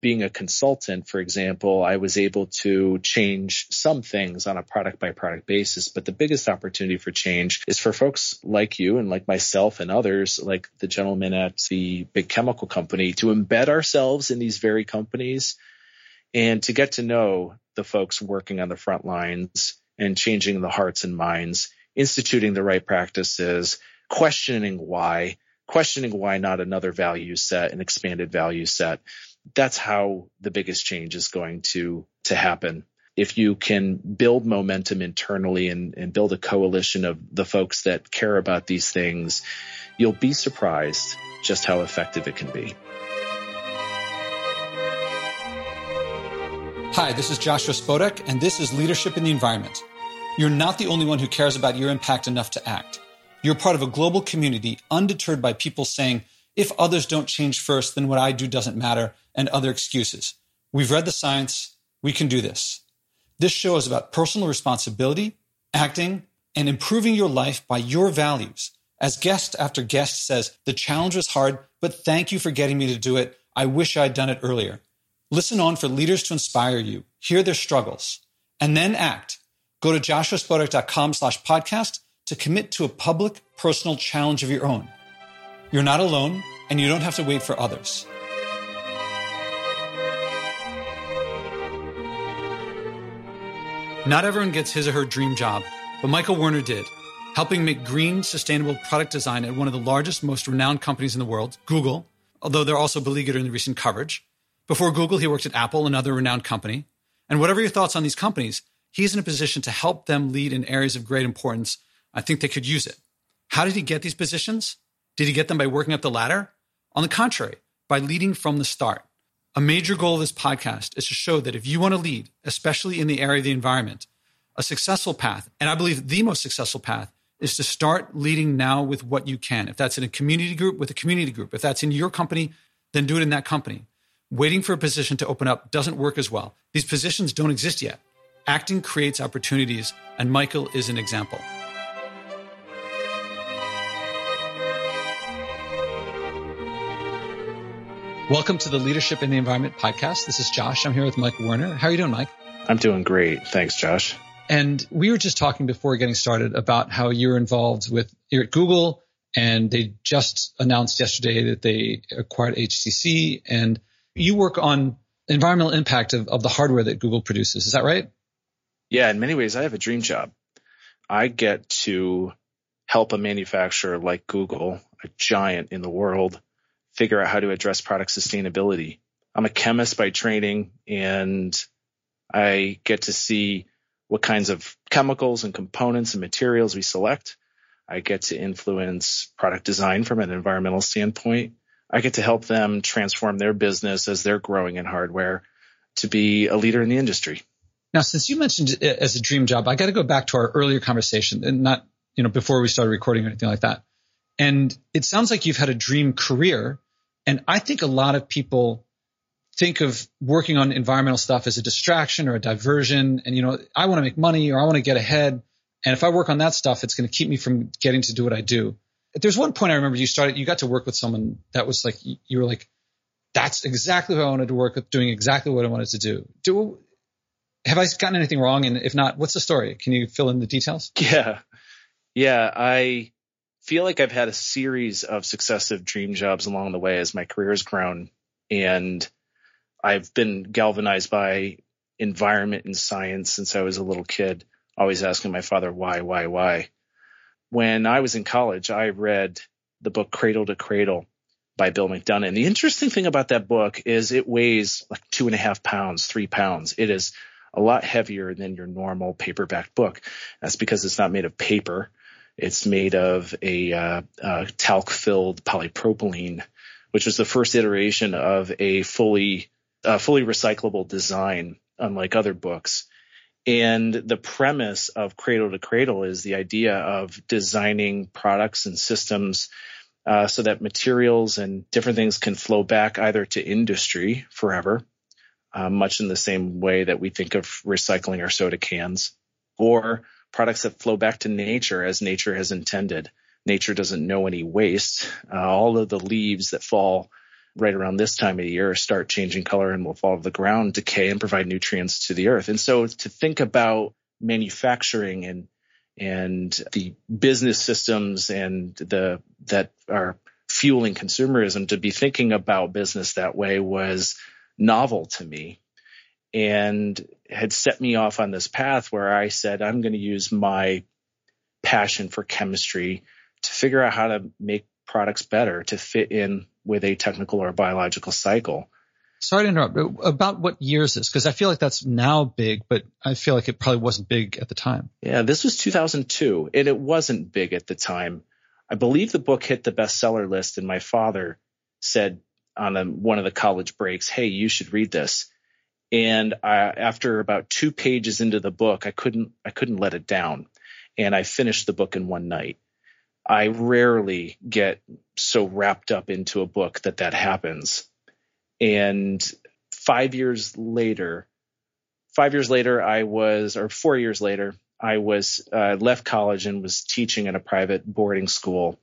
being a consultant, for example, I was able to change some things on a product by product basis. But the biggest opportunity for change is for folks like you and like myself and others, like the gentleman at the big chemical company, to embed ourselves in these very companies and to get to know the folks working on the front lines and changing the hearts and minds, instituting the right practices, questioning why, questioning why not another value set, an expanded value set that's how the biggest change is going to to happen if you can build momentum internally and, and, build a coalition of the folks that care about these things, you'll be surprised just how effective it can be. Hi, this is Joshua Spodek, and this is Leadership in the Environment. You're not the only one who cares about your impact enough to act. You're part of a global community undeterred by people saying, if others don't change first, then what I do doesn't matter, and other excuses. We've read the science. We can do this. This show is about personal responsibility, acting, and improving your life by your values. As guest after guest says, the challenge was hard, but thank you for getting me to do it. I wish I'd done it earlier. Listen on for leaders to inspire you, hear their struggles, and then act. Go to joshuaspodek.com slash podcast to commit to a public, personal challenge of your own. You're not alone, and you don't have to wait for others. Not everyone gets his or her dream job, but Michael Werner did, helping make green, sustainable product design at one of the largest, most renowned companies in the world, Google, although they're also beleaguered in the recent coverage. Before Google, he worked at Apple, another renowned company. And whatever your thoughts on these companies, he's in a position to help them lead in areas of great importance. I think they could use it. How did he get these positions? Did he get them by working up the ladder? On the contrary, by leading from the start. A major goal of this podcast is to show that if you want to lead, especially in the area of the environment, a successful path, and I believe the most successful path, is to start leading now with what you can. If that's in a community group, with a community group. If that's in your company, then do it in that company. Waiting for a position to open up doesn't work as well. These positions don't exist yet. Acting creates opportunities, and Michael is an example. Welcome to the Leadership in the Environment podcast. This is Josh. I'm here with Mike Werner. How are you doing, Mike? I'm doing great. Thanks, Josh. And we were just talking before getting started about how you're involved with you're at Google and they just announced yesterday that they acquired HTC and you work on environmental impact of, of the hardware that Google produces. Is that right? Yeah, in many ways I have a dream job. I get to help a manufacturer like Google, a giant in the world, figure out how to address product sustainability. I'm a chemist by training and I get to see what kinds of chemicals and components and materials we select. I get to influence product design from an environmental standpoint. I get to help them transform their business as they're growing in hardware to be a leader in the industry. Now, since you mentioned it as a dream job, I got to go back to our earlier conversation and not, you know, before we started recording or anything like that. And it sounds like you've had a dream career. And I think a lot of people think of working on environmental stuff as a distraction or a diversion. And, you know, I want to make money or I want to get ahead. And if I work on that stuff, it's going to keep me from getting to do what I do. There's one point I remember you started, you got to work with someone that was like, you were like, that's exactly what I wanted to work with, doing exactly what I wanted to do. Do have I gotten anything wrong? And if not, what's the story? Can you fill in the details? Yeah. Yeah. I feel like I've had a series of successive dream jobs along the way as my career has grown. And I've been galvanized by environment and science since I was a little kid, always asking my father, why, why, why? When I was in college, I read the book Cradle to Cradle by Bill McDonough. And the interesting thing about that book is it weighs like two and a half pounds, three pounds. It is a lot heavier than your normal paperback book. That's because it's not made of paper. It's made of a uh, uh, talc filled polypropylene, which was the first iteration of a fully uh, fully recyclable design, unlike other books. And the premise of Cradle to Cradle is the idea of designing products and systems uh, so that materials and different things can flow back either to industry forever, uh, much in the same way that we think of recycling our soda cans, or products that flow back to nature as nature has intended. Nature doesn't know any waste. Uh, all of the leaves that fall right around this time of year start changing color and will fall to the ground, decay and provide nutrients to the earth. And so to think about manufacturing and and the business systems and the that are fueling consumerism to be thinking about business that way was novel to me and had set me off on this path where I said I'm going to use my passion for chemistry to figure out how to make products better to fit in with a technical or biological cycle. Sorry to interrupt. About what year is this? Because I feel like that's now big, but I feel like it probably wasn't big at the time. Yeah, this was 2002, and it wasn't big at the time. I believe the book hit the bestseller list, and my father said on a, one of the college breaks, "Hey, you should read this." And I, after about two pages into the book, I couldn't I couldn't let it down, and I finished the book in one night. I rarely get so wrapped up into a book that that happens. And five years later, five years later, I was, or four years later, I was uh, left college and was teaching at a private boarding school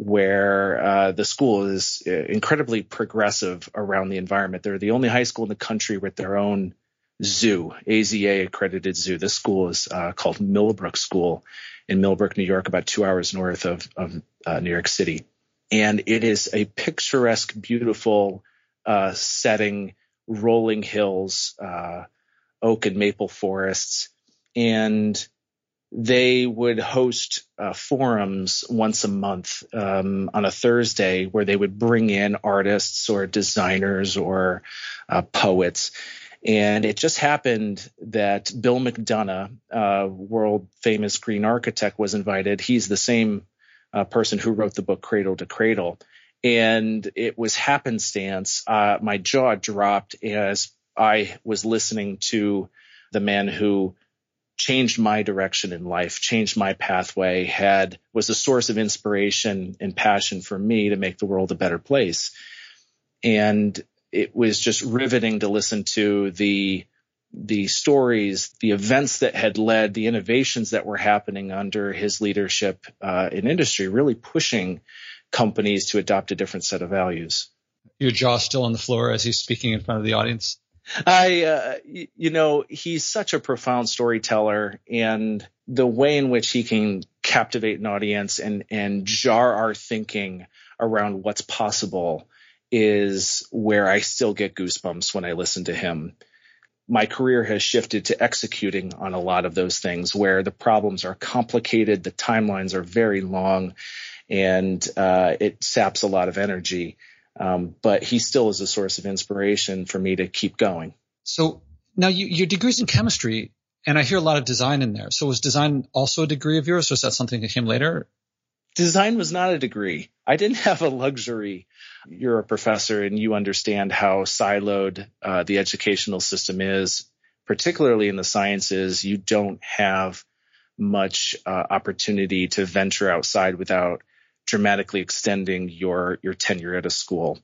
where uh, the school is uh, incredibly progressive around the environment. They're the only high school in the country with their own zoo, AZA accredited zoo. This school is uh, called Millbrook School in Millbrook, New York, about two hours north of, of uh, New York City. And it is a picturesque, beautiful uh, setting, rolling hills, uh, oak and maple forests. And they would host uh, forums once a month um, on a Thursday where they would bring in artists or designers or uh, poets and it just happened that Bill McDonough, uh, world famous green architect, was invited. He's the same uh, person who wrote the book Cradle to Cradle. And it was happenstance. Uh, my jaw dropped as I was listening to the man who changed my direction in life, changed my pathway, had was a source of inspiration and passion for me to make the world a better place. And it was just riveting to listen to the the stories, the events that had led, the innovations that were happening under his leadership uh, in industry, really pushing companies to adopt a different set of values. Your jaw still on the floor as he's speaking in front of the audience. I, uh, you know, he's such a profound storyteller, and the way in which he can captivate an audience and and jar our thinking around what's possible is where I still get goosebumps when I listen to him. My career has shifted to executing on a lot of those things where the problems are complicated, the timelines are very long, and uh, it saps a lot of energy. Um, but he still is a source of inspiration for me to keep going. So now you, your degree's in chemistry, and I hear a lot of design in there. So was design also a degree of yours, or is that something that came later? Design was not a degree. I didn't have a luxury you're a professor and you understand how siloed uh, the educational system is, particularly in the sciences. You don't have much uh, opportunity to venture outside without dramatically extending your your tenure at a school.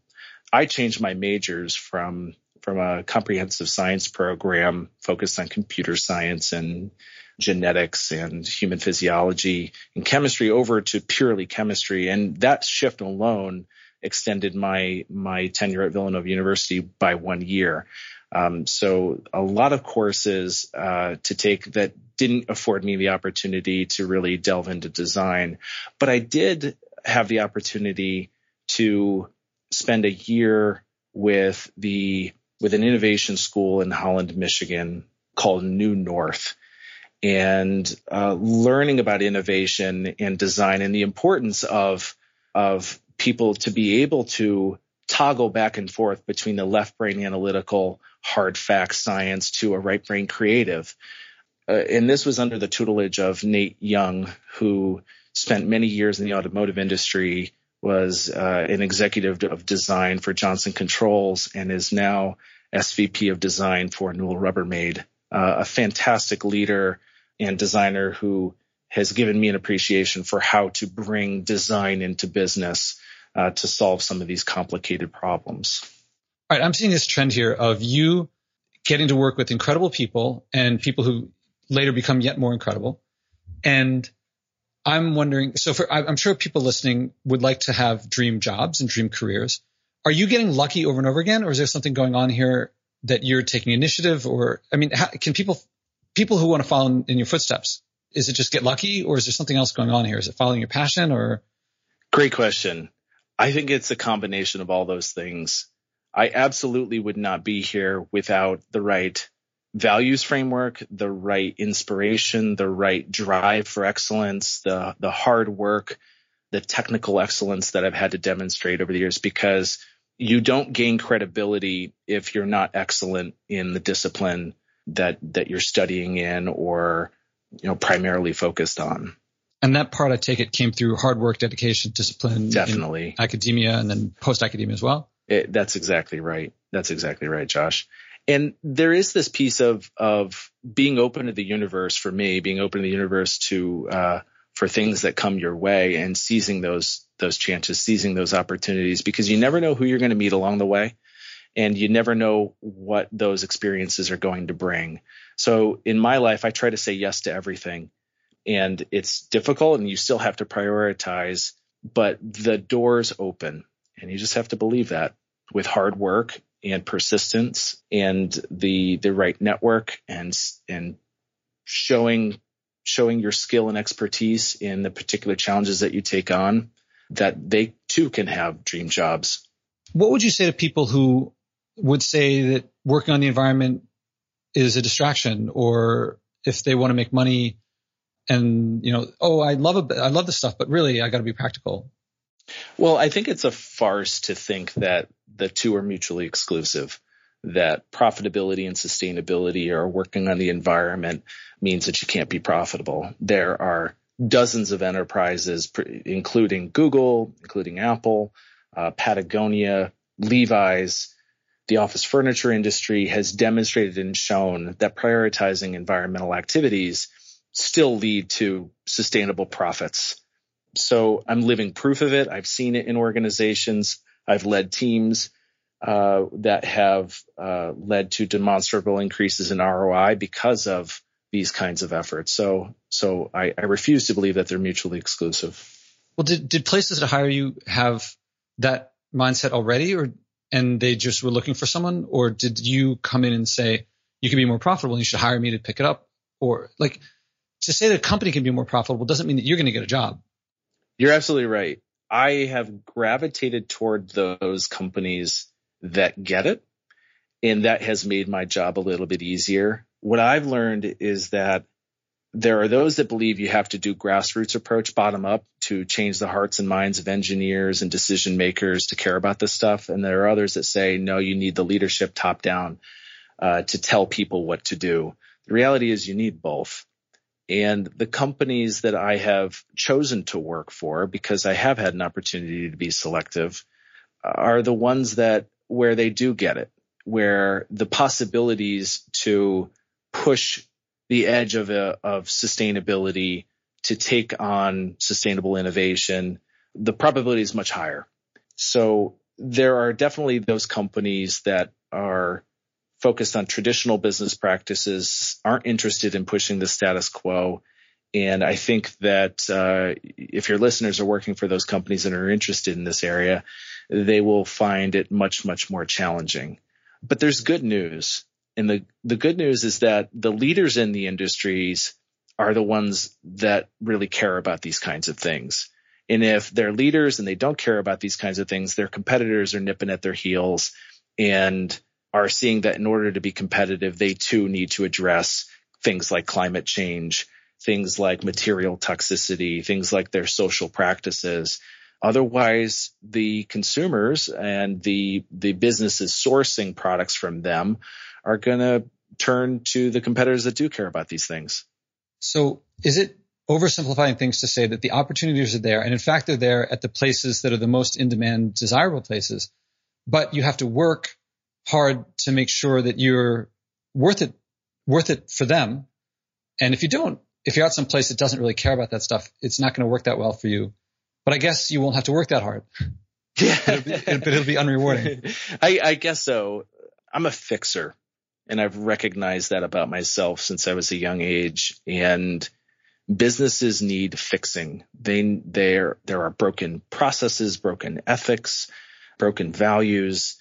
I changed my majors from from a comprehensive science program focused on computer science and genetics and human physiology and chemistry over to purely chemistry. And that shift alone extended my my tenure at Villanova University by one year. Um, so a lot of courses uh, to take that didn't afford me the opportunity to really delve into design, but I did have the opportunity to spend a year with the with an innovation school in Holland, Michigan called New North and uh, learning about innovation and design and the importance of of people to be able to toggle back and forth between the left brain analytical hard facts science to a right brain creative. Uh, and this was under the tutelage of Nate Young, who spent many years in the automotive industry, was uh, an executive of design for Johnson Controls, and is now SVP of design for Newell Rubbermaid. Uh, a fantastic leader and designer who has given me an appreciation for how to bring design into business uh, to solve some of these complicated problems. All right, I'm seeing this trend here of you getting to work with incredible people and people who later become yet more incredible. And I'm wondering, so for, I'm sure people listening would like to have dream jobs and dream careers. are you getting lucky over and over again, or is there something going on here that you're taking initiative? Or I mean, how, can people people who want to follow in your footsteps? Is it just get lucky, or is there something else going on here? Is it following your passion, or? Great question. I think it's a combination of all those things. I absolutely would not be here without the right values framework, the right inspiration, the right drive for excellence, the the hard work, the technical excellence that I've had to demonstrate over the years because you don't gain credibility if you're not excellent in the discipline that that you're studying in or you know primarily focused on. And that part, I take it, came through hard work, dedication, discipline, definitely academia, and then post academia as well. It, that's exactly right. That's exactly right, Josh. And there is this piece of of being open to the universe for me, being open to the universe to uh, for things that come your way and seizing those those chances, seizing those opportunities, because you never know who you're going to meet along the way, and you never know what those experiences are going to bring. So in my life, I try to say yes to everything, and it's difficult, and you still have to prioritize, but the doors open and you just have to believe that with hard work and persistence and the the right network and and showing showing your skill and expertise in the particular challenges that you take on that they too can have dream jobs. What would you say to people who would say that working on the environment is a distraction or if they want to make money and you know oh i love it i love this stuff but really i got to be practical well, I think it's a farce to think that the two are mutually exclusive, that profitability and sustainability or working on the environment means that you can't be profitable. There are dozens of enterprises, including Google, including Apple, uh, Patagonia, Levi's, the office furniture industry has demonstrated and shown that prioritizing environmental activities still lead to sustainable profits so I'm living proof of it. I've seen it in organizations. I've led teams uh, that have uh, led to demonstrable increases in ROI because of these kinds of efforts. So, so I, I refuse to believe that they're mutually exclusive. Well, did did places that hire you have that mindset already, or and they just were looking for someone, or did you come in and say you can be more profitable and you should hire me to pick it up, or like to say that a company can be more profitable doesn't mean that you're going to get a job. You're absolutely right. I have gravitated toward those companies that get it, and that has made my job a little bit easier. What I've learned is that there are those that believe you have to do grassroots approach bottom up to change the hearts and minds of engineers and decision makers to care about this stuff. And there are others that say, no, you need the leadership top down uh, to tell people what to do. The reality is you need both. And the companies that I have chosen to work for, because I have had an opportunity to be selective, are the ones that where they do get it, where the possibilities to push the edge of a, of sustainability to take on sustainable innovation, the probability is much higher. So there are definitely those companies that are focused on traditional business practices, aren't interested in pushing the status quo. And I think that uh, if your listeners are working for those companies and are interested in this area, they will find it much, much more challenging. But there's good news. And the, the good news is that the leaders in the industries are the ones that really care about these kinds of things. And if they're leaders and they don't care about these kinds of things, their competitors are nipping at their heels and are seeing that in order to be competitive, they too need to address things like climate change, things like material toxicity, things like their social practices. Otherwise, the consumers and the the businesses sourcing products from them are going to turn to the competitors that do care about these things. So, is it oversimplifying things to say that the opportunities are there, and in fact, they're there at the places that are the most in demand, desirable places, but you have to work hard to make sure that you're worth it, worth it for them. And if you don't, if you're at some place that doesn't really care about that stuff, it's not going to work that well for you. But I guess you won't have to work that hard. Yeah. it'll be, but it'll be unrewarding. I, I guess so. I'm a fixer and I've recognized that about myself since I was a young age and businesses need fixing. They, there, there are broken processes, broken ethics, broken values,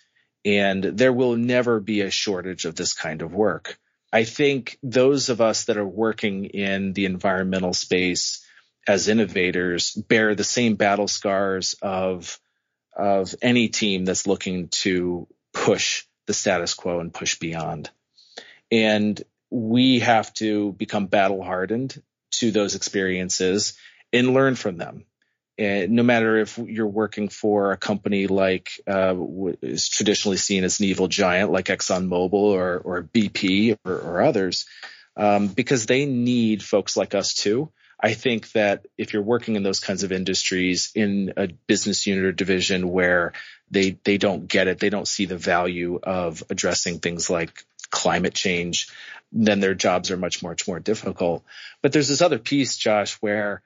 and there will never be a shortage of this kind of work. I think those of us that are working in the environmental space as innovators bear the same battle scars of of any team that's looking to push the status quo and push beyond. And we have to become battle hardened to those experiences and learn from them. No matter if you're working for a company like uh, is traditionally seen as an evil giant like ExxonMobil or, or BP or, or others, um, because they need folks like us too. I think that if you're working in those kinds of industries in a business unit or division where they they don't get it, they don't see the value of addressing things like climate change, then their jobs are much much more difficult. But there's this other piece, Josh, where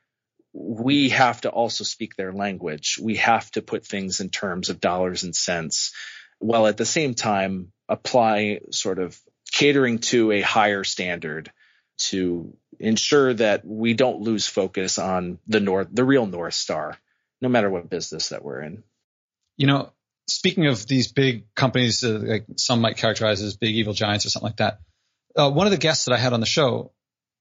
we have to also speak their language. We have to put things in terms of dollars and cents, while at the same time apply sort of catering to a higher standard to ensure that we don't lose focus on the north, the real North Star, no matter what business that we're in. You know, speaking of these big companies, uh, like some might characterize as big evil giants or something like that. Uh, one of the guests that I had on the show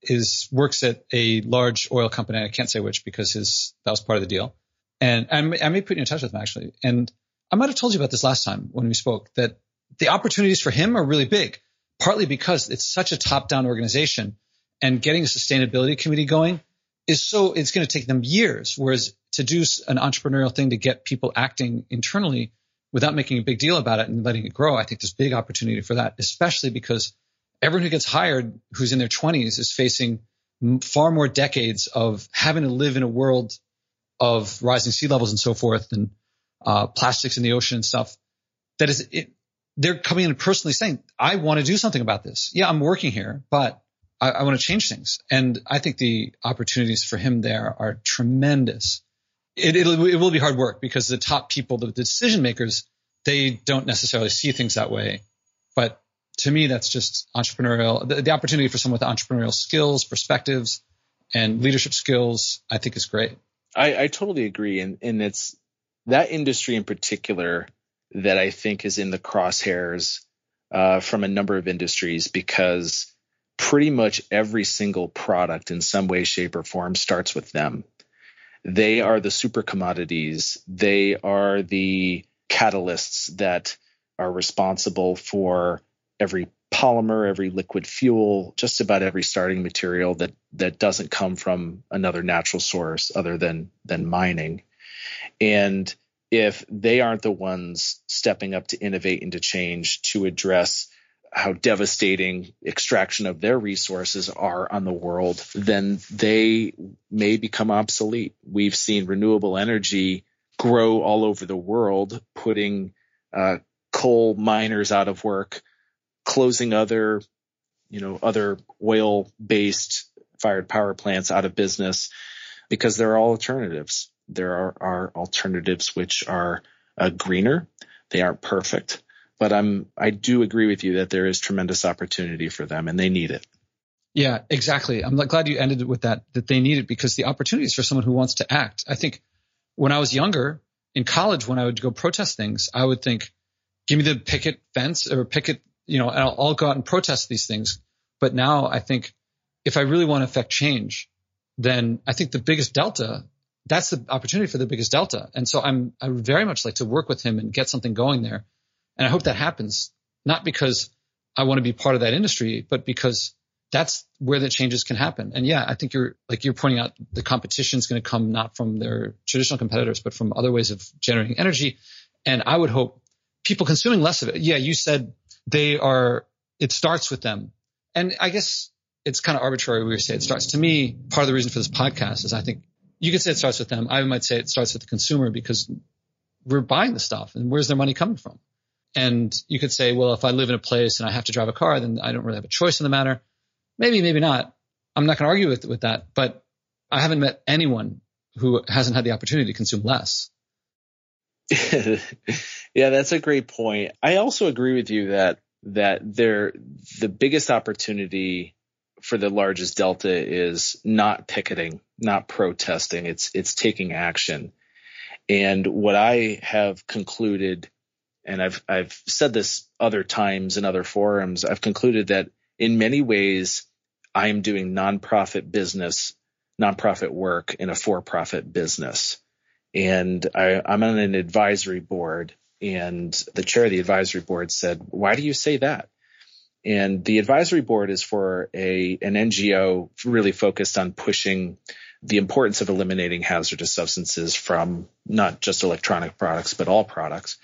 is works at a large oil company. I can't say which because his that was part of the deal. And I may, I may put you in touch with him actually. And I might have told you about this last time when we spoke that the opportunities for him are really big, partly because it's such a top down organization and getting a sustainability committee going is so it's going to take them years. Whereas to do an entrepreneurial thing to get people acting internally without making a big deal about it and letting it grow, I think there's big opportunity for that, especially because everyone who gets hired who's in their 20s is facing far more decades of having to live in a world of rising sea levels and so forth and uh, plastics in the ocean and stuff. That is, it, they're coming in personally saying, I want to do something about this. Yeah, I'm working here, but I, I want to change things. And I think the opportunities for him there are tremendous. It, it will be hard work because the top people, the decision makers, they don't necessarily see things that way. To me, that's just entrepreneurial. The, the opportunity for someone with entrepreneurial skills, perspectives, and leadership skills, I think is great. I, I totally agree. And, and it's that industry in particular that I think is in the crosshairs uh, from a number of industries because pretty much every single product in some way, shape, or form starts with them. They are the super commodities. They are the catalysts that are responsible for every polymer, every liquid fuel, just about every starting material that that doesn't come from another natural source other than than mining. And if they aren't the ones stepping up to innovate and to change to address how devastating extraction of their resources are on the world, then they may become obsolete. We've seen renewable energy grow all over the world, putting uh, coal miners out of work, closing other, you know, other oil-based fired power plants out of business because there are alternatives. There are, are alternatives which are uh, greener. They aren't perfect but I'm I do agree with you that there is tremendous opportunity for them and they need it. Yeah, exactly. I'm glad you ended it with that that they need it because the opportunities for someone who wants to act. I think when I was younger in college, when I would go protest things, I would think, give me the picket fence or picket, you know, and I'll, I'll go out and protest these things. But now I think if I really want to affect change, then I think the biggest delta, that's the opportunity for the biggest delta. And so I'm, I would very much like to work with him and get something going there and I hope that happens, not because I want to be part of that industry, but because that's where the changes can happen. And yeah, I think you're like you're pointing out the competition is going to come not from their traditional competitors, but from other ways of generating energy. And I would hope people consuming less of it. Yeah, you said they are, it starts with them. And I guess it's kind of arbitrary we say it starts. To me, part of the reason for this podcast is I think you could say it starts with them. I might say it starts with the consumer because we're buying the stuff and where's their money coming from? And you could say, well, if I live in a place and I have to drive a car, then I don't really have a choice in the matter. Maybe, maybe not. I'm not going to argue with, with that, but I haven't met anyone who hasn't had the opportunity to consume less. yeah, that's a great point. I also agree with you that that there the biggest opportunity for the largest delta is not picketing, not protesting. It's it's taking action. And what I have concluded, and I've, I've said this other times in other forums, I've concluded that in many ways, I am doing nonprofit business, nonprofit work in a for-profit business. And I, I'm on an advisory board and the chair of the advisory board said, why do you say that? And the advisory board is for a, an NGO really focused on pushing the importance of eliminating hazardous substances from not just electronic products, but all products.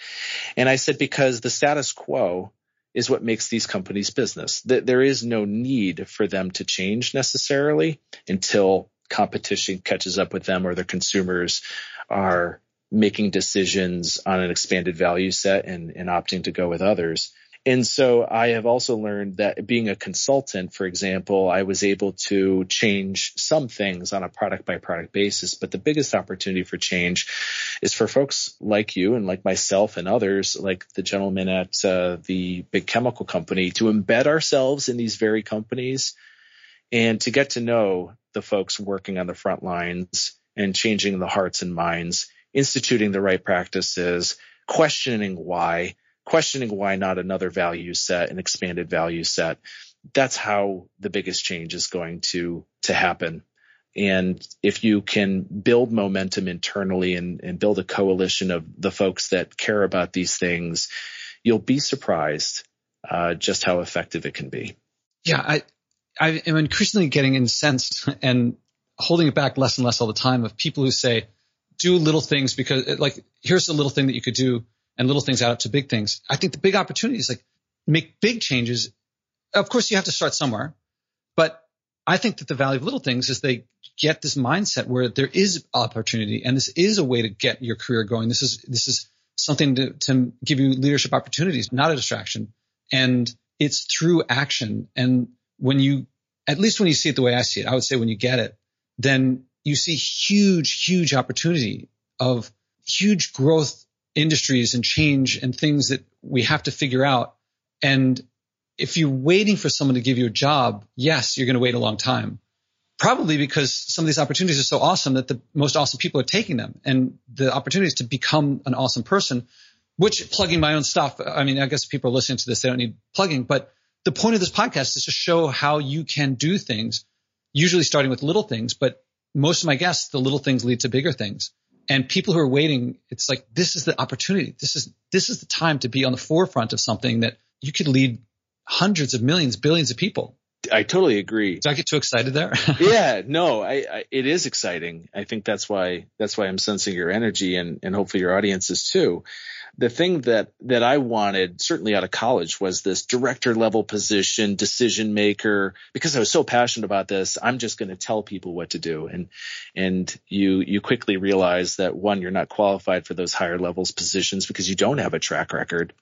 And I said, because the status quo is what makes these companies business. There is no need for them to change necessarily until competition catches up with them or their consumers are making decisions on an expanded value set and, and opting to go with others. And so I have also learned that being a consultant, for example, I was able to change some things on a product by product basis. But the biggest opportunity for change is for folks like you and like myself and others, like the gentleman at uh, the big chemical company, to embed ourselves in these very companies and to get to know the folks working on the front lines and changing the hearts and minds, instituting the right practices, questioning why questioning why not another value set, an expanded value set. That's how the biggest change is going to, to happen. And if you can build momentum internally and, and build a coalition of the folks that care about these things, you'll be surprised uh, just how effective it can be. Yeah, I, I am increasingly getting incensed and holding it back less and less all the time of people who say, do little things because like, here's a little thing that you could do and little things add up to big things. I think the big opportunity is like make big changes. Of course, you have to start somewhere, but I think that the value of little things is they get this mindset where there is opportunity and this is a way to get your career going. This is, this is something to, to give you leadership opportunities, not a distraction. And it's through action. And when you, at least when you see it the way I see it, I would say when you get it, then you see huge, huge opportunity of huge growth industries and change and things that we have to figure out. And if you're waiting for someone to give you a job, yes, you're going to wait a long time. Probably because some of these opportunities are so awesome that the most awesome people are taking them. And the opportunities to become an awesome person, which plugging my own stuff. I mean, I guess people are listening to this. They don't need plugging, but the point of this podcast is to show how you can do things, usually starting with little things, but most of my guests, the little things lead to bigger things and people who are waiting, it's like this is the opportunity. This is this is the time to be on the forefront of something that you could lead hundreds of millions, billions of people. I totally agree. Did I get too excited there? yeah, no, I, I, it is exciting. I think that's why that's why I'm sensing your energy and and hopefully your audiences too the thing that that I wanted certainly out of college was this director level position, decision maker. Because I was so passionate about this, I'm just going to tell people what to do. And and you you quickly realize that one, you're not qualified for those higher levels positions because you don't have a track record.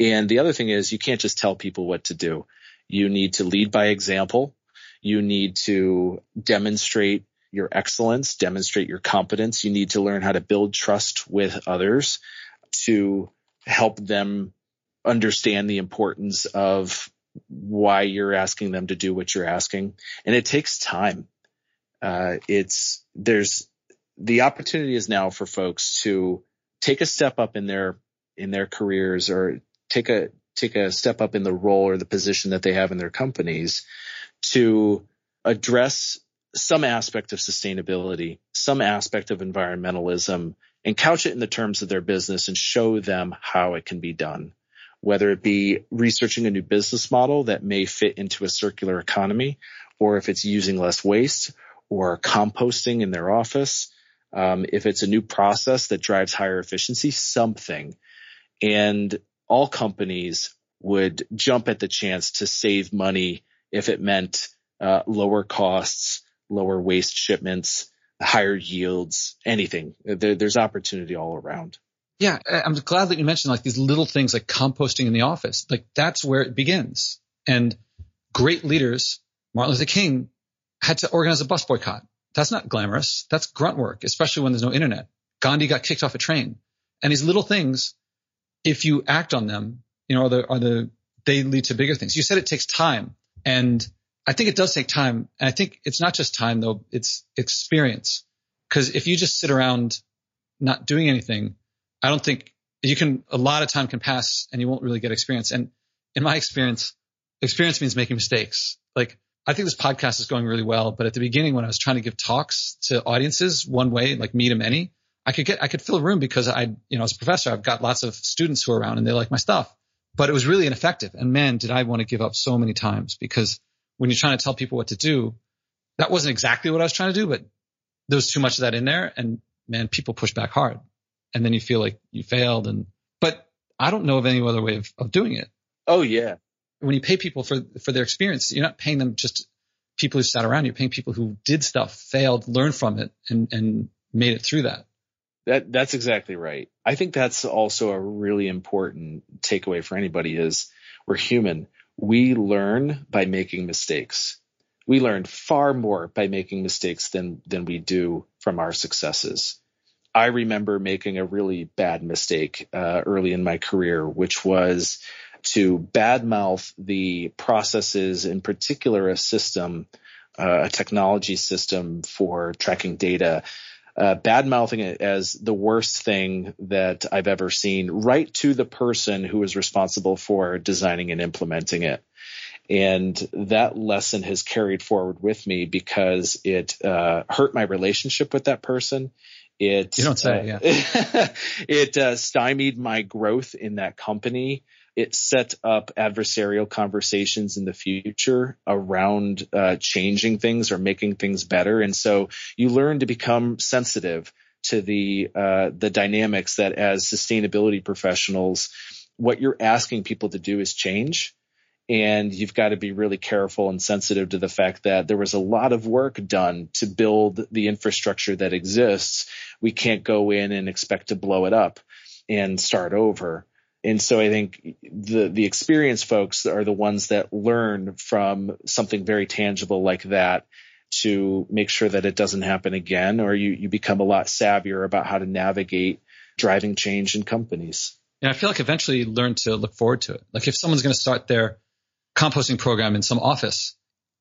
And the other thing is you can't just tell people what to do. You need to lead by example. You need to demonstrate your excellence, demonstrate your competence. You need to learn how to build trust with others to help them understand the importance of why you're asking them to do what you're asking. And it takes time. Uh, it's there's the opportunity is now for folks to take a step up in their in their careers or take a take a step up in the role or the position that they have in their companies to address some aspect of sustainability, some aspect of environmentalism, and couch it in the terms of their business and show them how it can be done. Whether it be researching a new business model that may fit into a circular economy, or if it's using less waste or composting in their office, um, if it's a new process that drives higher efficiency, something. And all companies would jump at the chance to save money if it meant uh, lower costs, lower waste shipments, higher yields, anything. There, there's opportunity all around. Yeah, I'm glad that you mentioned like these little things like composting in the office. Like that's where it begins. And great leaders, Martin Luther King had to organize a bus boycott. That's not glamorous. That's grunt work, especially when there's no internet. Gandhi got kicked off a train. And these little things, if you act on them, you know, are the, are the, they lead to bigger things. You said it takes time and I think it does take time. And I think it's not just time though, it's experience. Cause if you just sit around not doing anything, I don't think you can, a lot of time can pass and you won't really get experience. And in my experience, experience means making mistakes. Like I think this podcast is going really well, but at the beginning when I was trying to give talks to audiences one way, like me to any, I could get, I could fill a room because I, you know, as a professor, I've got lots of students who are around and they like my stuff, but it was really ineffective. And man, did I want to give up so many times because when you're trying to tell people what to do, that wasn't exactly what I was trying to do, but there was too much of that in there. And man, people push back hard and then you feel like you failed. And, but I don't know of any other way of, of doing it. Oh yeah. When you pay people for, for their experience, you're not paying them just people who sat around. You're paying people who did stuff, failed, learned from it and, and made it through that. That that's exactly right. I think that's also a really important takeaway for anybody is we're human. We learn by making mistakes. We learn far more by making mistakes than than we do from our successes. I remember making a really bad mistake uh, early in my career, which was to badmouth the processes, in particular a system, uh, a technology system for tracking data uh, bad mouthing it as the worst thing that I've ever seen, right to the person who is responsible for designing and implementing it. And that lesson has carried forward with me because it uh, hurt my relationship with that person. It you don't say, uh, yeah. it uh, stymied my growth in that company it set up adversarial conversations in the future around uh, changing things or making things better. And so you learn to become sensitive to the uh, the dynamics that as sustainability professionals, what you're asking people to do is change. And you've got to be really careful and sensitive to the fact that there was a lot of work done to build the infrastructure that exists. We can't go in and expect to blow it up and start over. And so I think the the experienced folks are the ones that learn from something very tangible like that to make sure that it doesn't happen again, or you you become a lot savvier about how to navigate driving change in companies. And I feel like eventually you learn to look forward to it. Like if someone's going to start their composting program in some office,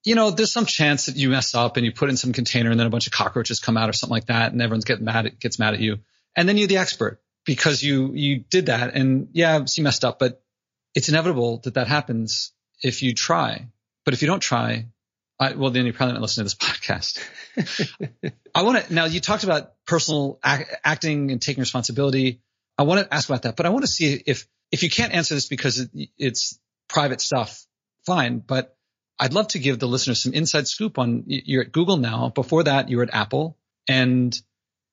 you know, there's some chance that you mess up and you put in some container and then a bunch of cockroaches come out or something like that, and everyone's getting mad at, gets mad at you, and then you're the expert because you you did that. And yeah you messed up but it's inevitable that that happens if you try. But if you don't try I, well then you're probably not listening to this podcast. I want to now you talked about personal act, acting and taking responsibility. I want to ask about that but i want to see if if you can't answer this because it, it's private stuff fine but i'd love to give the listeners some inside scoop on you're at google now. Before that you were at apple. And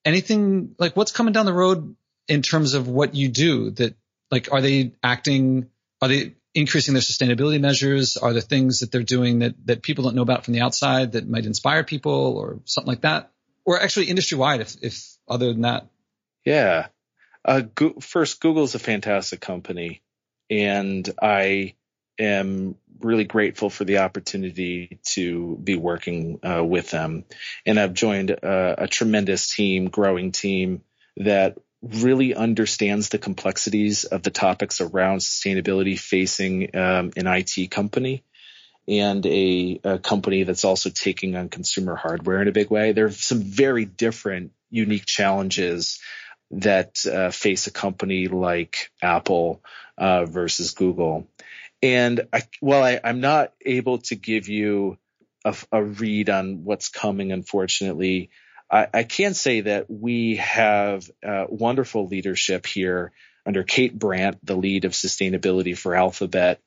anything like what's coming down the road in terms of what you do that like are they acting are they increasing their sustainability measures? Are there things that they're doing that that people don't know about from the outside that might inspire people or something like that? Or actually industry wide if if other than that. Yeah. Uh, go- first google's a fantastic company and i am really grateful for the opportunity to be working uh, with them. And i've joined a, a tremendous team growing team that really understands the complexities of the topics around sustainability facing um, an IT company and a, a, company that's also taking on consumer hardware in a big way. There are some very different, unique challenges that uh, face a company like Apple uh, versus Google. And I, while I, am not able to give you a, a read on what's coming, unfortunately, I, I can say that we have uh, wonderful leadership here under Kate Brandt, the lead of sustainability for Alphabet,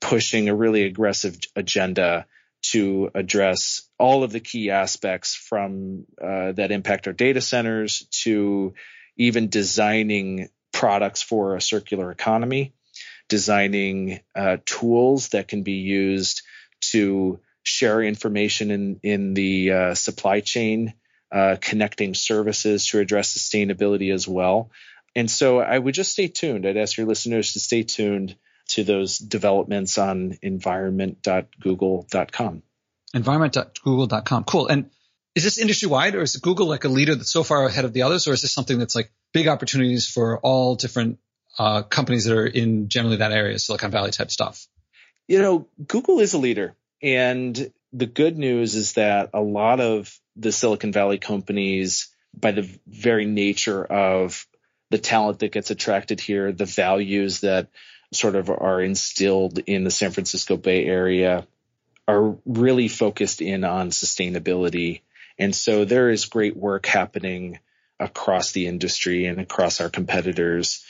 pushing a really aggressive agenda to address all of the key aspects from uh, that impact our data centers to even designing products for a circular economy, designing uh, tools that can be used to share information in in the uh, supply chain uh, connecting services to address sustainability as well. And so I would just stay tuned. I'd ask your listeners to stay tuned to those developments on environment.google.com. Environment.google.com. Cool. And is this industry wide or is Google like a leader that's so far ahead of the others or is this something that's like big opportunities for all different uh, companies that are in generally that area, Silicon Valley type stuff? You know, Google is a leader. And the good news is that a lot of the Silicon Valley companies by the very nature of the talent that gets attracted here, the values that sort of are instilled in the San Francisco Bay Area are really focused in on sustainability. And so there is great work happening across the industry and across our competitors.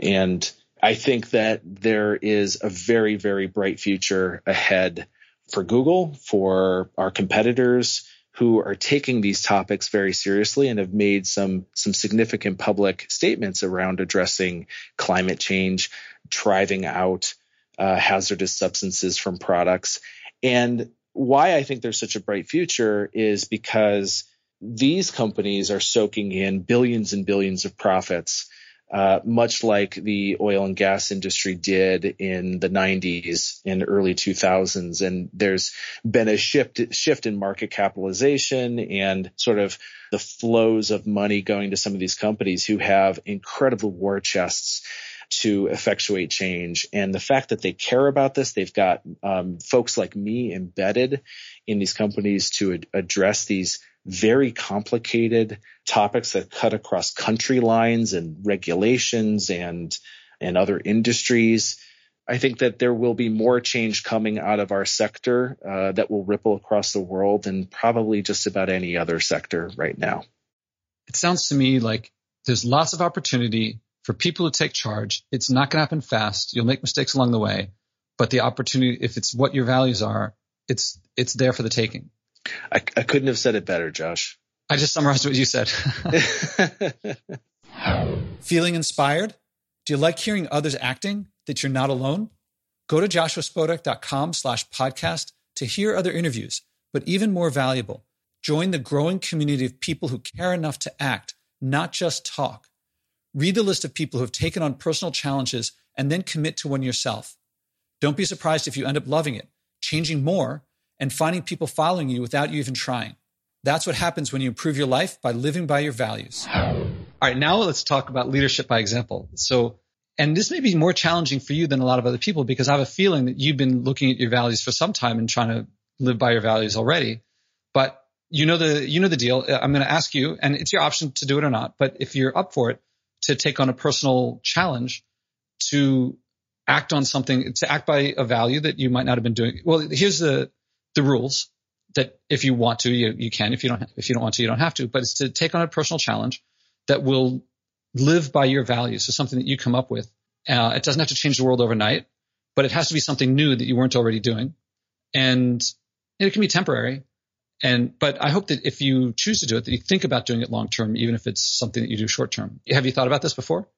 And I think that there is a very, very bright future ahead for Google, for our competitors who are taking these topics very seriously and have made some some significant public statements around addressing climate change, driving out uh, hazardous substances from products. And why I think there's such a bright future is because these companies are soaking in billions and billions of profits uh, much like the oil and gas industry did in the 90s and early 2000s. And there's been a shift shift in market capitalization and sort of the flows of money going to some of these companies who have incredible war chests to effectuate change. And the fact that they care about this, they've got um, folks like me embedded in these companies to ad- address these very complicated topics that cut across country lines and regulations and and other industries. I think that there will be more change coming out of our sector uh, that will ripple across the world than probably just about any other sector right now. It sounds to me like there's lots of opportunity for people to take charge. It's not going to happen fast. You'll make mistakes along the way, but the opportunity, if it's what your values are, it's it's there for the taking. I, I couldn't have said it better, Josh. I just summarized what you said. Feeling inspired? Do you like hearing others acting that you're not alone? Go to joshuaspodek.com slash podcast to hear other interviews, but even more valuable, join the growing community of people who care enough to act, not just talk. Read the list of people who have taken on personal challenges and then commit to one yourself. Don't be surprised if you end up loving it, changing more, and finding people following you without you even trying. That's what happens when you improve your life by living by your values. All right, now let's talk about leadership by example. So, and this may be more challenging for you than a lot of other people because I have a feeling that you've been looking at your values for some time and trying to live by your values already. But you know the you know the deal. Uh, I'm going to ask you, and it's your option to do it or not. But if you're up for it, to take on a personal challenge to act on something, to act by a value that you might not have been doing. Well, here's the the rules that if you want to, you, you can. If you don't, if you don't want to, you don't have to. But it's to take on a personal challenge that will live by your values. So something that you come up with. Uh, it doesn't have to change the world overnight, but it has to be something new that you weren't already doing, and it can be temporary. And but I hope that if you choose to do it, that you think about doing it long term, even if it's something that you do short term. Have you thought about this before?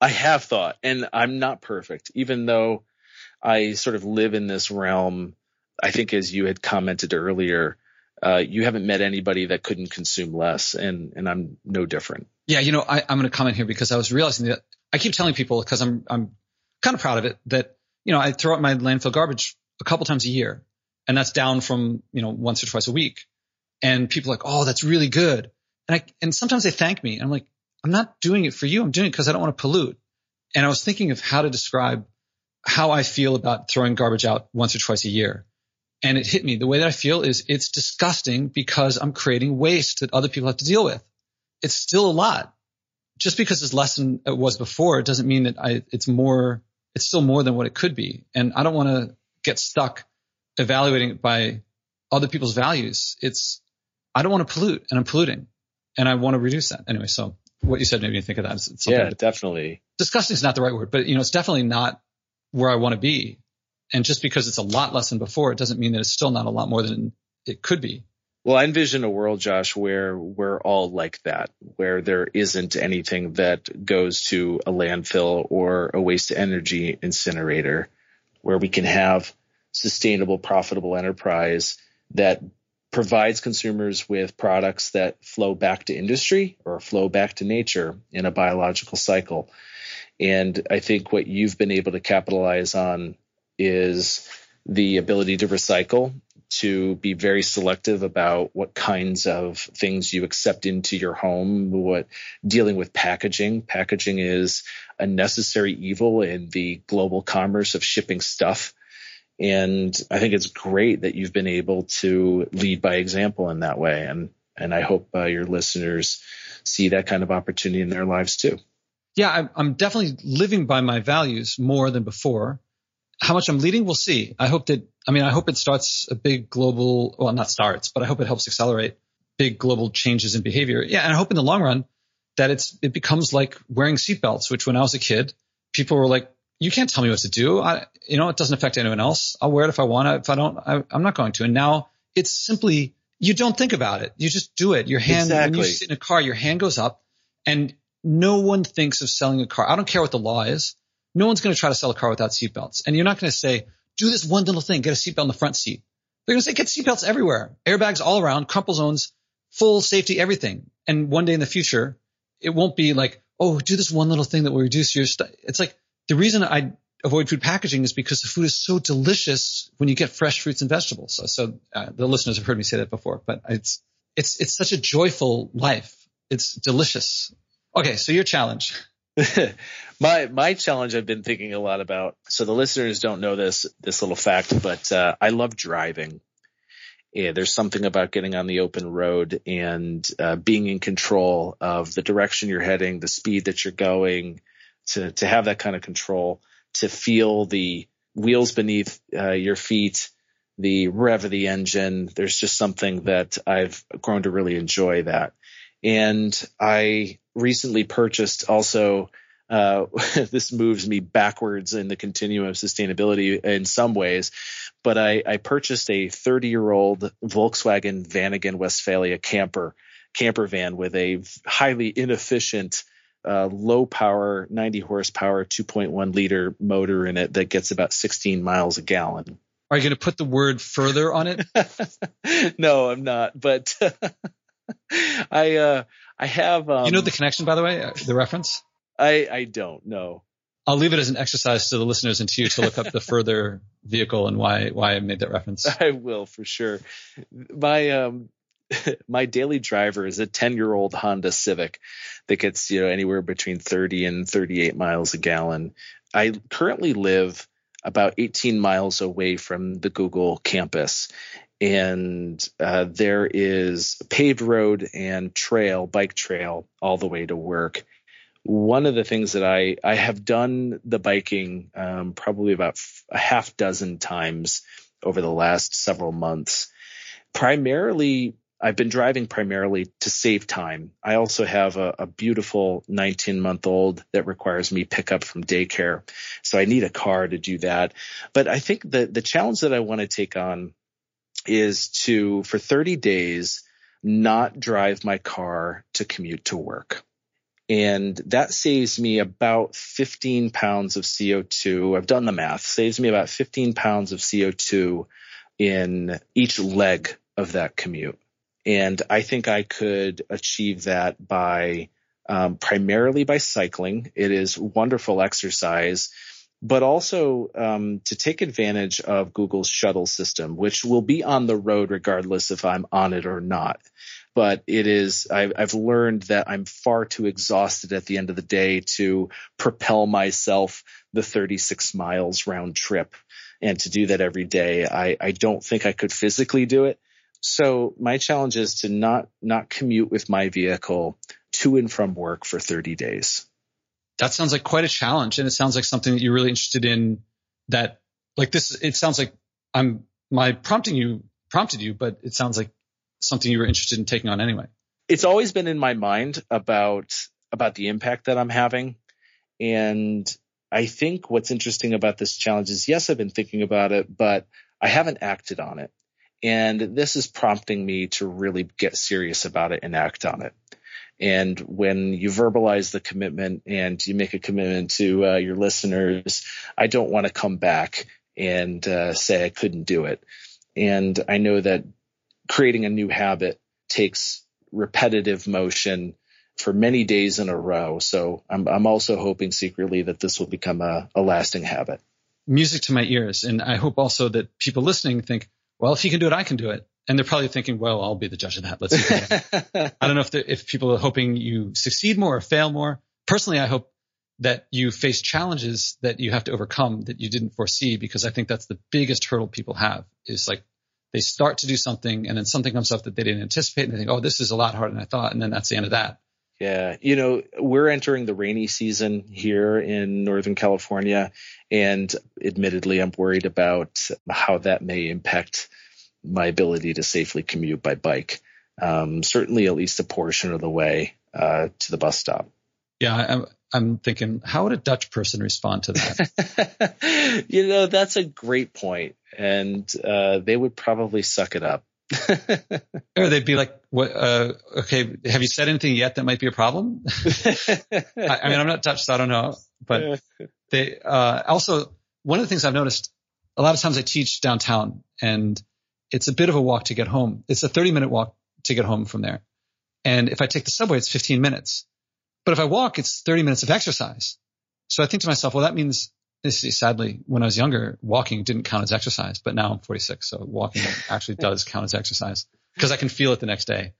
I have thought, and I'm not perfect, even though I sort of live in this realm I think as you had commented earlier, uh, you haven't met anybody that couldn't consume less, and and I'm no different. Yeah, you know, I, am going to comment here because I was realizing that I keep telling people because I'm I'm kind of proud of it that you know I throw out my landfill garbage a couple times a year, and that's down from you know once or twice a week, and people are like, oh, that's really good, and I and sometimes they thank me, and I'm like, I'm not doing it for you, I'm doing it because I don't want to pollute, and I was thinking of how to describe how I feel about throwing garbage out once or twice a year and it hit me. The way that I feel is it's disgusting because I'm creating waste that other people have to deal with. It's still a lot. Just because it's less than it was before, it doesn't mean that I, it's more, it's still more than what it could be. And I don't want to get stuck evaluating it by other people's values. It's, I don't want to pollute and I'm polluting and I want to reduce that. Anyway, so what you said made me think of that. It's, it's yeah, definitely. Disgusting is not the right word, but you know, it's definitely not where I want to be. And just because it's a lot less than before, it doesn't mean that it's still not a lot more than it could be. Well, I envision a world, Josh, where we're all like that, where there isn't anything that goes to a landfill or a waste energy incinerator, where we can have sustainable, profitable enterprise that provides consumers with products that flow back to industry or flow back to nature in a biological cycle. And I think what you've been able to capitalize on is the ability to recycle, to be very selective about what kinds of things you accept into your home, what dealing with packaging. Packaging is a necessary evil in the global commerce of shipping stuff. And I think it's great that you've been able to lead by example in that way. And, and I hope uh, your listeners see that kind of opportunity in their lives too. Yeah, I'm definitely living by my values more than before. How much I'm leading, we'll see. I hope that, I mean, I hope it starts a big global, well, not starts, but I hope it helps accelerate big global changes in behavior. Yeah. And I hope in the long run that it's, it becomes like wearing seatbelts, which when I was a kid, people were like, you can't tell me what to do. I, you know, it doesn't affect anyone else. I'll wear it if I want to. If I don't, I, am not going to. And now it's simply, you don't think about it. You just do it. Your hand, exactly. when you sit in a car, your hand goes up and no one thinks of selling a car. I don't care what the law is. No one's going to try to sell a car without seatbelts. And you're not going to say, do this one little thing, get a seatbelt in the front seat. They're going to say, get seatbelts everywhere, airbags all around, crumple zones, full safety, everything. And one day in the future, it won't be like, oh, do this one little thing that will reduce your. It's like the reason I avoid food packaging is because the food is so delicious when you get fresh fruits and vegetables. So, so uh, the listeners have heard me say that before, but it's it's it's such a joyful life. It's delicious. Okay, so your challenge. my my challenge I've been thinking a lot about. So the listeners don't know this this little fact, but uh, I love driving. Yeah, there's something about getting on the open road and uh, being in control of the direction you're heading, the speed that you're going, to to have that kind of control, to feel the wheels beneath uh, your feet, the rev of the engine. There's just something that I've grown to really enjoy that. And I recently purchased also. Uh, this moves me backwards in the continuum of sustainability in some ways, but I, I purchased a 30 year old Volkswagen Vanagon Westfalia camper camper van with a highly inefficient uh, low power, 90 horsepower, 2.1 liter motor in it that gets about 16 miles a gallon. Are you going to put the word further on it? no, I'm not. But I, uh, I have. Um, you know the connection, by the way, uh, the reference. I, I don't know. I'll leave it as an exercise to the listeners and to you to look up the further vehicle and why why I made that reference. I will for sure. My um my daily driver is a 10 year old Honda Civic that gets, you know, anywhere between 30 and 38 miles a gallon. I currently live about 18 miles away from the Google campus. And uh, there is paved road and trail, bike trail, all the way to work. One of the things that I I have done the biking um, probably about a half dozen times over the last several months, primarily I've been driving primarily to save time. I also have a, a, beautiful 19 month old that requires me pick up from daycare. So I need a car to do that. But I think the, the challenge that I want to take on is to, for 30 days, not drive my car to commute to work. And that saves me about 15 pounds of CO2. I've done the math, saves me about 15 pounds of CO2 in each leg of that commute. And I think I could achieve that by um, primarily by cycling. It is wonderful exercise, but also um, to take advantage of Google's shuttle system, which will be on the road regardless if I'm on it or not. But it is, I've, I've learned that I'm far too exhausted at the end of the day to propel myself the 36 miles round trip. And to do that every day, I, I don't think I could physically do it. So my challenge is to not not commute with my vehicle to and from work for 30 days. That sounds like quite a challenge and it sounds like something that you're really interested in that like this it sounds like I'm my prompting you prompted you but it sounds like something you were interested in taking on anyway. It's always been in my mind about about the impact that I'm having and I think what's interesting about this challenge is yes I've been thinking about it but I haven't acted on it. And this is prompting me to really get serious about it and act on it. And when you verbalize the commitment and you make a commitment to uh, your listeners, I don't want to come back and uh, say I couldn't do it. And I know that creating a new habit takes repetitive motion for many days in a row. So I'm, I'm also hoping secretly that this will become a, a lasting habit. Music to my ears. And I hope also that people listening think, well, if he can do it, I can do it. And they're probably thinking, well, I'll be the judge of that. Let's see. I don't know if, if people are hoping you succeed more or fail more. Personally, I hope that you face challenges that you have to overcome that you didn't foresee because I think that's the biggest hurdle people have is like they start to do something and then something comes up that they didn't anticipate and they think, oh, this is a lot harder than I thought. And then that's the end of that. Yeah. You know, we're entering the rainy season here in Northern California. And admittedly, I'm worried about how that may impact my ability to safely commute by bike. Um, certainly, at least a portion of the way uh, to the bus stop. Yeah, I'm, I'm thinking, how would a Dutch person respond to that? you know, that's a great point, and uh, they would probably suck it up. or they'd be like, "What? Uh, okay, have you said anything yet that might be a problem?" I, I, mean, I'm not Dutch, so I don't know. But they uh, also one of the things I've noticed a lot of times I teach downtown, and it's a bit of a walk to get home. It's a 30 minute walk to get home from there, and if I take the subway, it's 15 minutes. But if I walk, it's 30 minutes of exercise. So I think to myself, well, that means this is sadly, when I was younger, walking didn't count as exercise, but now I'm 46, so walking actually does count as exercise because I can feel it the next day.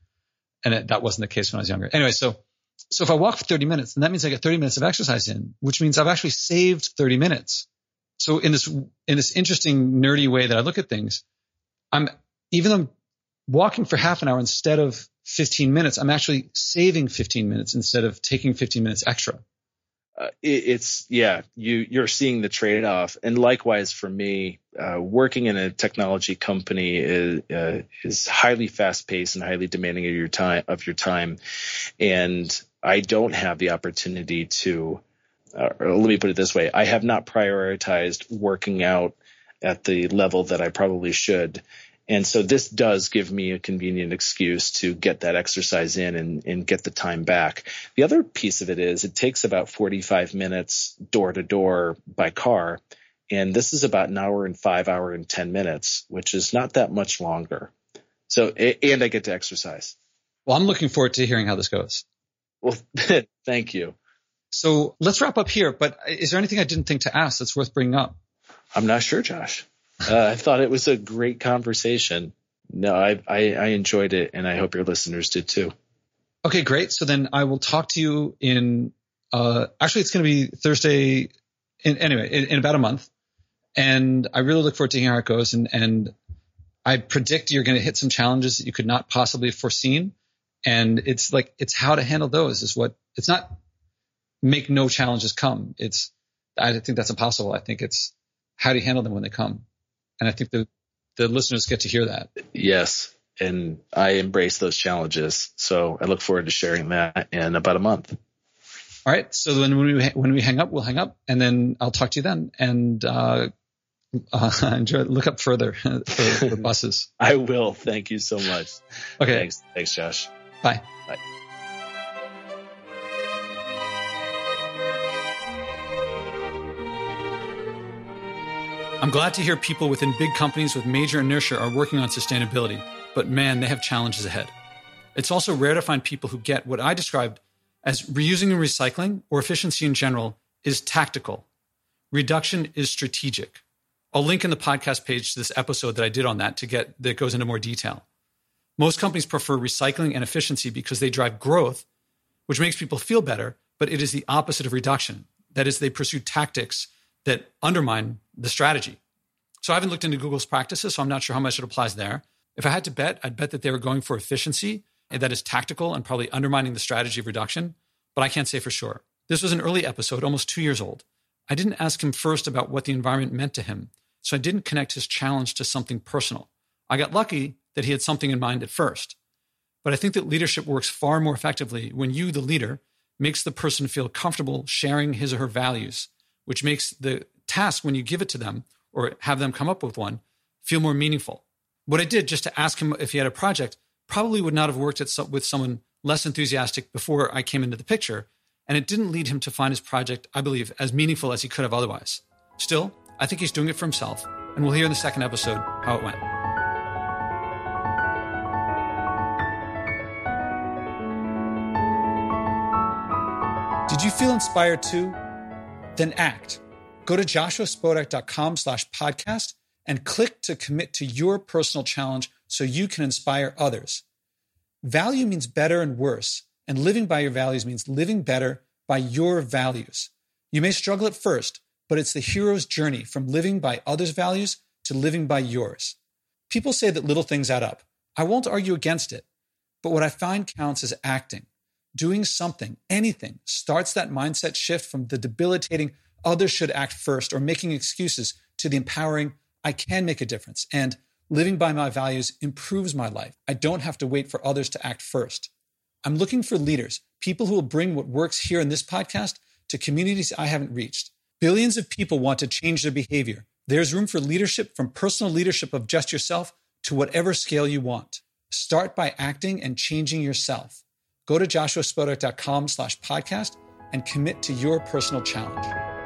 And it, that wasn't the case when I was younger. Anyway, so, so if I walk for 30 minutes, then that means I get 30 minutes of exercise in, which means I've actually saved 30 minutes. So in this, in this interesting nerdy way that I look at things, I'm, even though I'm walking for half an hour instead of 15 minutes, I'm actually saving 15 minutes instead of taking 15 minutes extra. Uh, it, it's yeah you you're seeing the trade off and likewise for me uh, working in a technology company is uh, is highly fast paced and highly demanding of your time of your time. And I don't have the opportunity to uh, let me put it this way. I have not prioritized working out at the level that I probably should and so this does give me a convenient excuse to get that exercise in and, and, get the time back. The other piece of it is it takes about 45 minutes door to door by car. And this is about an hour and five hour and 10 minutes, which is not that much longer. So, and I get to exercise. Well, I'm looking forward to hearing how this goes. Well, thank you. So let's wrap up here. But is there anything I didn't think to ask that's worth bringing up? I'm not sure, Josh. Uh, I thought it was a great conversation. No, I, I, I enjoyed it, and I hope your listeners did too. Okay, great. So then I will talk to you in. Uh, actually, it's going to be Thursday. In, anyway, in, in about a month, and I really look forward to hearing how it goes. And and I predict you're going to hit some challenges that you could not possibly have foreseen. And it's like it's how to handle those is what it's not make no challenges come. It's I think that's impossible. I think it's how do you handle them when they come. And I think the, the listeners get to hear that. Yes. And I embrace those challenges. So I look forward to sharing that in about a month. All right. So then when we, when we hang up, we'll hang up and then I'll talk to you then. And, uh, uh, enjoy, look up further for, for buses. I will. Thank you so much. Okay. Thanks. Thanks, Josh. Bye. Bye. I'm glad to hear people within big companies with major inertia are working on sustainability, but man, they have challenges ahead. It's also rare to find people who get what I described as reusing and recycling or efficiency in general is tactical. Reduction is strategic. I'll link in the podcast page to this episode that I did on that to get that goes into more detail. Most companies prefer recycling and efficiency because they drive growth, which makes people feel better, but it is the opposite of reduction. That is, they pursue tactics that undermine the strategy. So I haven't looked into Google's practices, so I'm not sure how much it applies there. If I had to bet, I'd bet that they were going for efficiency and that is tactical and probably undermining the strategy of reduction, but I can't say for sure. This was an early episode, almost two years old. I didn't ask him first about what the environment meant to him, so I didn't connect his challenge to something personal. I got lucky that he had something in mind at first. But I think that leadership works far more effectively when you, the leader, makes the person feel comfortable sharing his or her values which makes the task when you give it to them or have them come up with one feel more meaningful. What I did just to ask him if he had a project probably would not have worked with someone less enthusiastic before I came into the picture, and it didn't lead him to find his project, I believe, as meaningful as he could have otherwise. Still, I think he's doing it for himself, and we'll hear in the second episode how it went. Did you feel inspired too? Then act. Go to joshuaspodek.com slash podcast and click to commit to your personal challenge so you can inspire others. Value means better and worse, and living by your values means living better by your values. You may struggle at first, but it's the hero's journey from living by others' values to living by yours. People say that little things add up. I won't argue against it, but what I find counts is acting. Doing something, anything, starts that mindset shift from the debilitating others should act first or making excuses to the empowering I can make a difference. And living by my values improves my life. I don't have to wait for others to act first. I'm looking for leaders, people who will bring what works here in this podcast to communities I haven't reached. Billions of people want to change their behavior. There's room for leadership from personal leadership of just yourself to whatever scale you want. Start by acting and changing yourself. Go to joshuaspodek.com slash podcast and commit to your personal challenge.